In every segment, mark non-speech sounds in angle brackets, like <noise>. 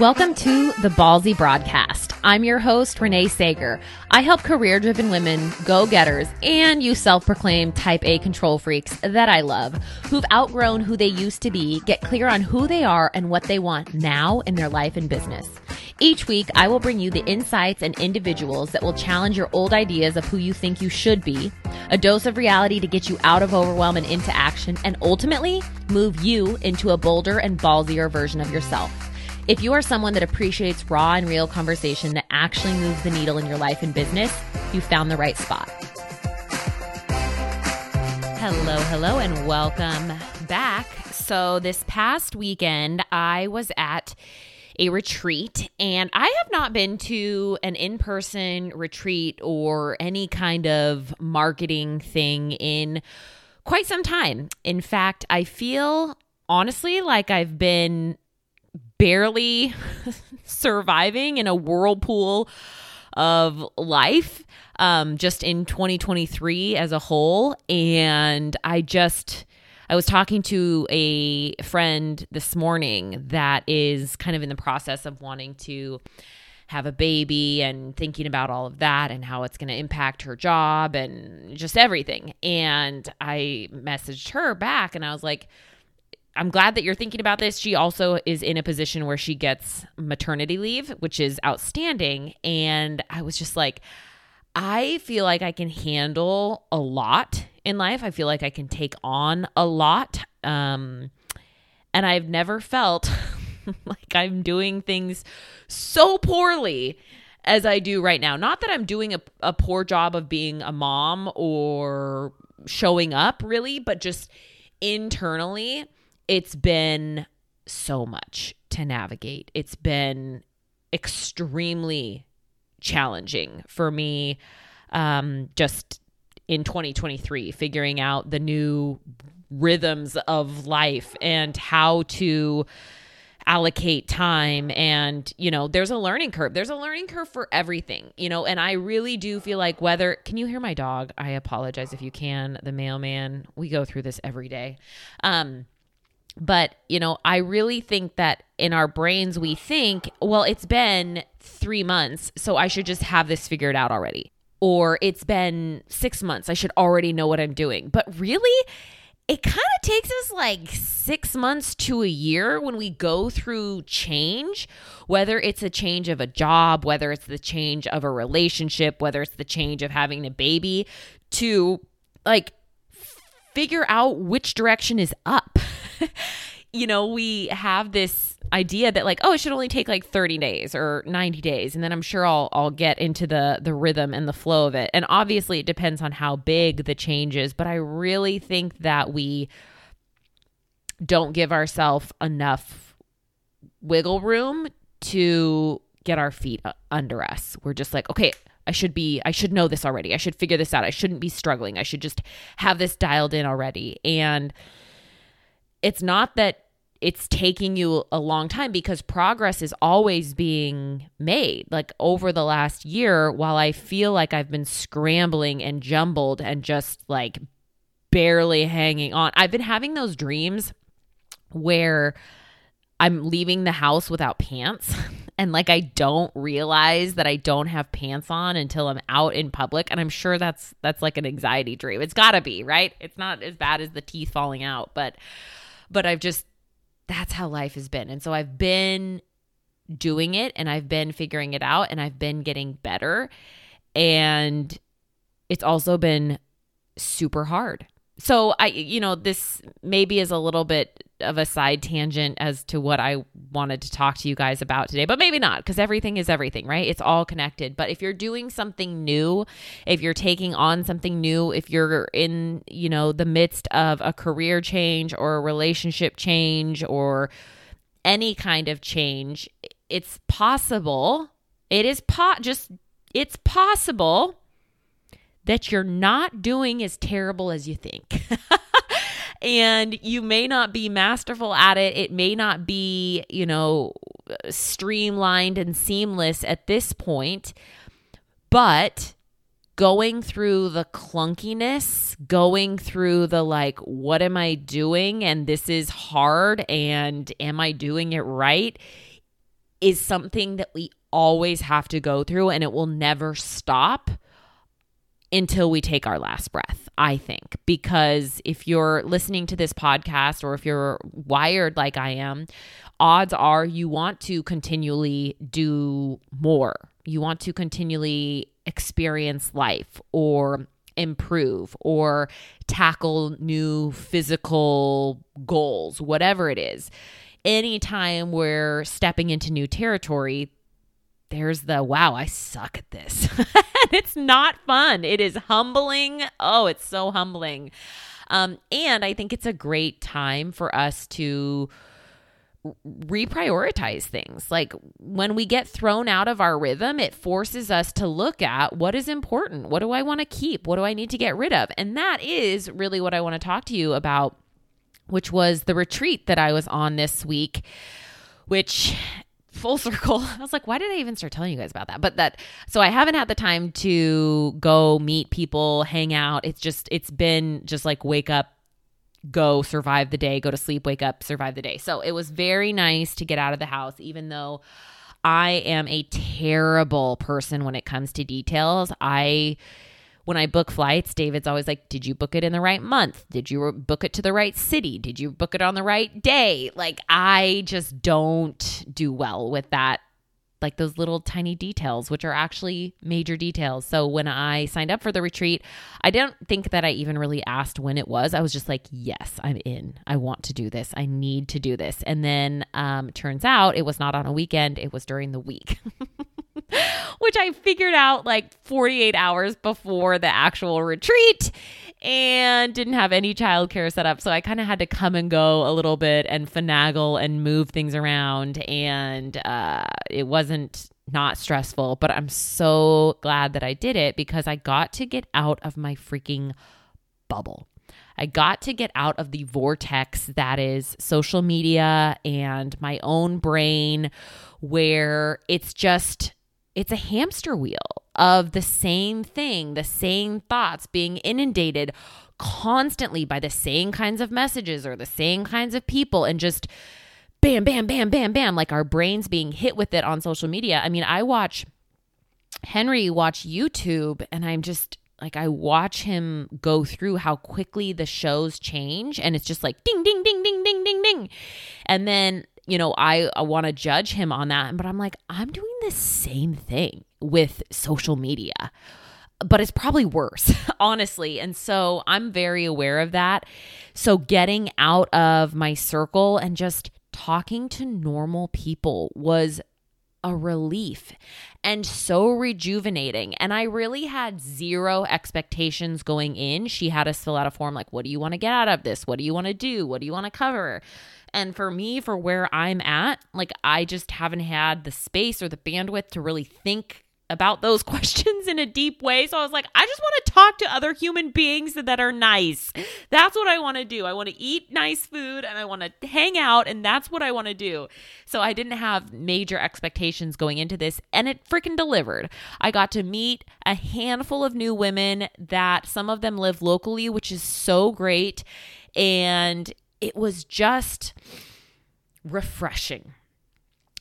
Welcome to the Ballsy Broadcast. I'm your host, Renee Sager. I help career driven women, go getters, and you self proclaimed type A control freaks that I love, who've outgrown who they used to be, get clear on who they are and what they want now in their life and business. Each week, I will bring you the insights and individuals that will challenge your old ideas of who you think you should be, a dose of reality to get you out of overwhelm and into action, and ultimately move you into a bolder and ballsier version of yourself. If you are someone that appreciates raw and real conversation that actually moves the needle in your life and business, you found the right spot. Hello, hello, and welcome back. So, this past weekend, I was at a retreat, and I have not been to an in person retreat or any kind of marketing thing in quite some time. In fact, I feel honestly like I've been barely <laughs> surviving in a whirlpool of life um, just in 2023 as a whole. And I just, I was talking to a friend this morning that is kind of in the process of wanting to have a baby and thinking about all of that and how it's going to impact her job and just everything. And I messaged her back and I was like, I'm glad that you're thinking about this. She also is in a position where she gets maternity leave, which is outstanding. And I was just like, I feel like I can handle a lot in life. I feel like I can take on a lot. Um, and I've never felt <laughs> like I'm doing things so poorly as I do right now. Not that I'm doing a, a poor job of being a mom or showing up, really, but just internally it's been so much to navigate. It's been extremely challenging for me um, just in 2023, figuring out the new rhythms of life and how to allocate time. And you know there's a learning curve. There's a learning curve for everything you know and i really do feel like whether can you hear my dog? I apologize if you can the mailman. We go through this every day. Um but, you know, I really think that in our brains, we think, well, it's been three months, so I should just have this figured out already. Or it's been six months, I should already know what I'm doing. But really, it kind of takes us like six months to a year when we go through change, whether it's a change of a job, whether it's the change of a relationship, whether it's the change of having a baby, to like figure out which direction is up. <laughs> <laughs> you know, we have this idea that like, oh, it should only take like 30 days or 90 days and then I'm sure I'll I'll get into the the rhythm and the flow of it. And obviously it depends on how big the change is, but I really think that we don't give ourselves enough wiggle room to get our feet under us. We're just like, okay, I should be I should know this already. I should figure this out. I shouldn't be struggling. I should just have this dialed in already. And it's not that it's taking you a long time because progress is always being made. Like over the last year, while I feel like I've been scrambling and jumbled and just like barely hanging on, I've been having those dreams where I'm leaving the house without pants. <laughs> And like I don't realize that I don't have pants on until I'm out in public. And I'm sure that's that's like an anxiety dream. It's gotta be, right? It's not as bad as the teeth falling out, but but I've just, that's how life has been. And so I've been doing it and I've been figuring it out and I've been getting better. And it's also been super hard. So I you know this maybe is a little bit of a side tangent as to what I wanted to talk to you guys about today, but maybe not because everything is everything, right? It's all connected. But if you're doing something new, if you're taking on something new, if you're in, you know, the midst of a career change or a relationship change or any kind of change, it's possible. It is po- just it's possible that you're not doing as terrible as you think. <laughs> and you may not be masterful at it. It may not be, you know, streamlined and seamless at this point, but going through the clunkiness, going through the like, what am I doing? And this is hard. And am I doing it right? is something that we always have to go through and it will never stop until we take our last breath, I think. Because if you're listening to this podcast or if you're wired like I am, odds are you want to continually do more. You want to continually experience life or improve or tackle new physical goals, whatever it is. Anytime we're stepping into new territory, there's the wow, I suck at this. <laughs> it's not fun. It is humbling. Oh, it's so humbling. Um, and I think it's a great time for us to reprioritize things. Like when we get thrown out of our rhythm, it forces us to look at what is important. What do I want to keep? What do I need to get rid of? And that is really what I want to talk to you about, which was the retreat that I was on this week, which full circle. <laughs> I was like, why did I even start telling you guys about that? But that, so I haven't had the time to go meet people, hang out. It's just, it's been just like wake up, go survive the day, go to sleep, wake up, survive the day. So it was very nice to get out of the house, even though I am a terrible person when it comes to details. I, when I book flights, David's always like, Did you book it in the right month? Did you book it to the right city? Did you book it on the right day? Like, I just don't do well with that like those little tiny details, which are actually major details. So when I signed up for the retreat, I don't think that I even really asked when it was. I was just like, yes, I'm in. I want to do this. I need to do this. And then um, turns out it was not on a weekend, it was during the week. <laughs> <laughs> which I figured out like 48 hours before the actual retreat and didn't have any childcare set up. So I kind of had to come and go a little bit and finagle and move things around. And uh, it wasn't not stressful, but I'm so glad that I did it because I got to get out of my freaking bubble. I got to get out of the vortex that is social media and my own brain, where it's just it's a hamster wheel of the same thing, the same thoughts being inundated constantly by the same kinds of messages or the same kinds of people and just bam, bam, bam, bam, bam, like our brains being hit with it on social media. I mean, I watch Henry watch YouTube and I'm just like I watch him go through how quickly the shows change and it's just like ding ding ding ding ding ding ding. And then you know, I, I want to judge him on that. But I'm like, I'm doing the same thing with social media, but it's probably worse, <laughs> honestly. And so I'm very aware of that. So getting out of my circle and just talking to normal people was a relief and so rejuvenating. And I really had zero expectations going in. She had us fill out a form like, what do you want to get out of this? What do you want to do? What do you want to cover? And for me, for where I'm at, like I just haven't had the space or the bandwidth to really think about those <laughs> questions in a deep way. So I was like, I just want to talk to other human beings that are nice. That's what I want to do. I want to eat nice food and I want to hang out, and that's what I want to do. So I didn't have major expectations going into this, and it freaking delivered. I got to meet a handful of new women that some of them live locally, which is so great. And it was just refreshing.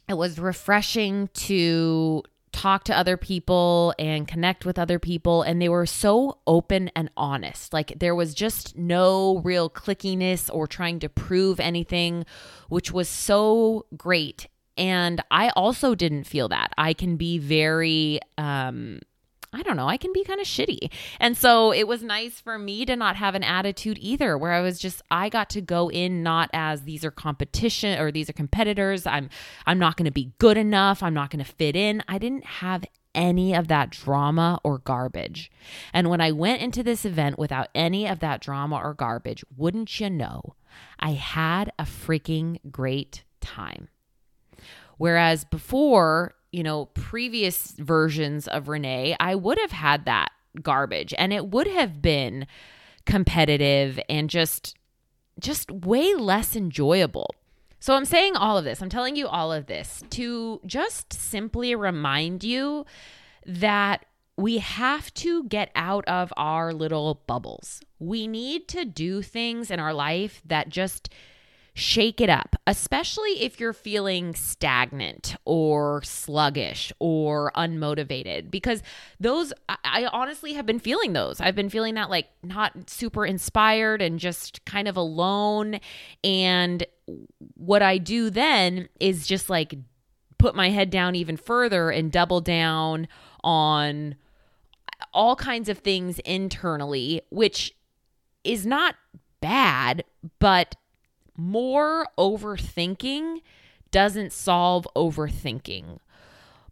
It was refreshing to talk to other people and connect with other people and they were so open and honest. Like there was just no real clickiness or trying to prove anything which was so great. And i also didn't feel that. I can be very um I don't know, I can be kind of shitty. And so it was nice for me to not have an attitude either where I was just I got to go in not as these are competition or these are competitors. I'm I'm not going to be good enough. I'm not going to fit in. I didn't have any of that drama or garbage. And when I went into this event without any of that drama or garbage, wouldn't you know, I had a freaking great time. Whereas before, you know, previous versions of Renee, I would have had that garbage and it would have been competitive and just just way less enjoyable. So I'm saying all of this. I'm telling you all of this to just simply remind you that we have to get out of our little bubbles. We need to do things in our life that just shake it up, especially if you're feeling stagnant or sluggish or unmotivated, because those, I, I honestly have been feeling those. I've been feeling that like not super inspired and just kind of alone. And what I do then is just like put my head down even further and double down on all kinds of things internally, which is not bad, but more overthinking doesn't solve overthinking.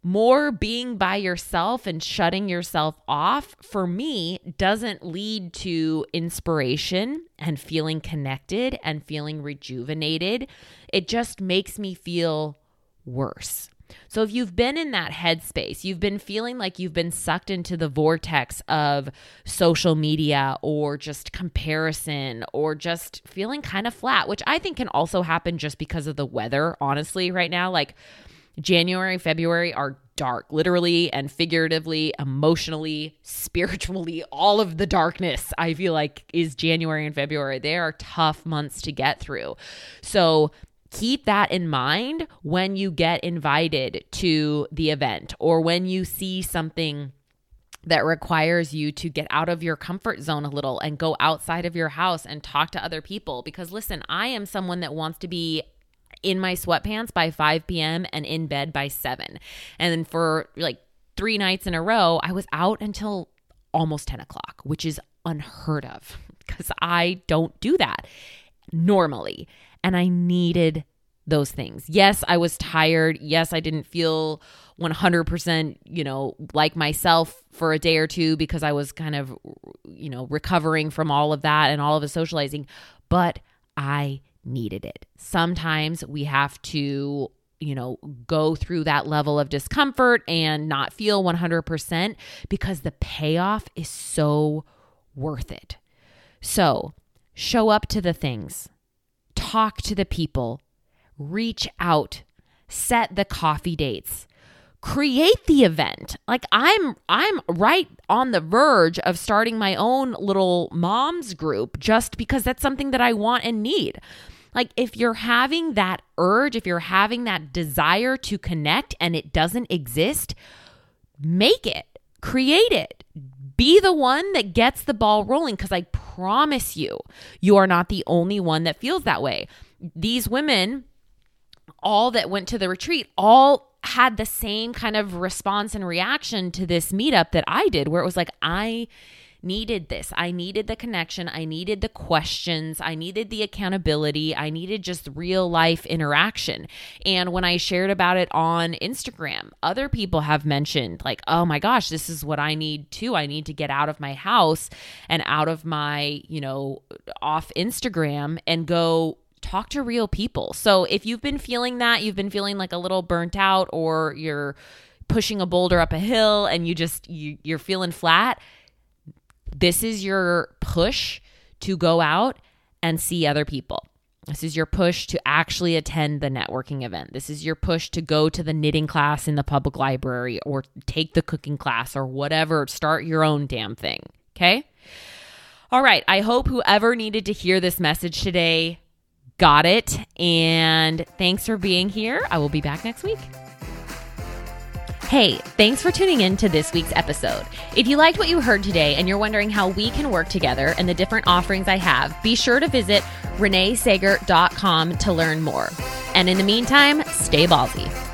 More being by yourself and shutting yourself off, for me, doesn't lead to inspiration and feeling connected and feeling rejuvenated. It just makes me feel worse. So if you've been in that headspace, you've been feeling like you've been sucked into the vortex of social media or just comparison or just feeling kind of flat, which I think can also happen just because of the weather, honestly, right now. Like January, February are dark, literally and figuratively, emotionally, spiritually, all of the darkness I feel like is January and February. They are tough months to get through. So keep that in mind when you get invited to the event or when you see something that requires you to get out of your comfort zone a little and go outside of your house and talk to other people. Because listen, I am someone that wants to be in my sweatpants by 5 p.m. and in bed by 7. And for like three nights in a row, I was out until almost 10 o'clock, which is unheard of <laughs> because I don't do that normally and I needed those things. Yes, I was tired. Yes, I didn't feel 100%, you know, like myself for a day or two because I was kind of, you know, recovering from all of that and all of the socializing, but I needed it. Sometimes we have to you know, go through that level of discomfort and not feel 100% because the payoff is so worth it. So, show up to the things talk to the people, reach out, set the coffee dates create the event. Like i'm i'm right on the verge of starting my own little moms group just because that's something that i want and need. Like if you're having that urge if you're having that desire to connect and it doesn't exist make it create it be the one that gets the ball rolling because I promise you, you are not the only one that feels that way. These women, all that went to the retreat, all had the same kind of response and reaction to this meetup that I did, where it was like, I needed this. I needed the connection. I needed the questions. I needed the accountability. I needed just real life interaction. And when I shared about it on Instagram, other people have mentioned, like, oh my gosh, this is what I need too. I need to get out of my house and out of my, you know, off Instagram and go talk to real people. So if you've been feeling that, you've been feeling like a little burnt out or you're pushing a boulder up a hill and you just you, you're feeling flat, this is your push to go out and see other people. This is your push to actually attend the networking event. This is your push to go to the knitting class in the public library or take the cooking class or whatever. Start your own damn thing. Okay. All right. I hope whoever needed to hear this message today got it. And thanks for being here. I will be back next week. Hey, thanks for tuning in to this week's episode. If you liked what you heard today and you're wondering how we can work together and the different offerings I have, be sure to visit reneesager.com to learn more. And in the meantime, stay ballsy.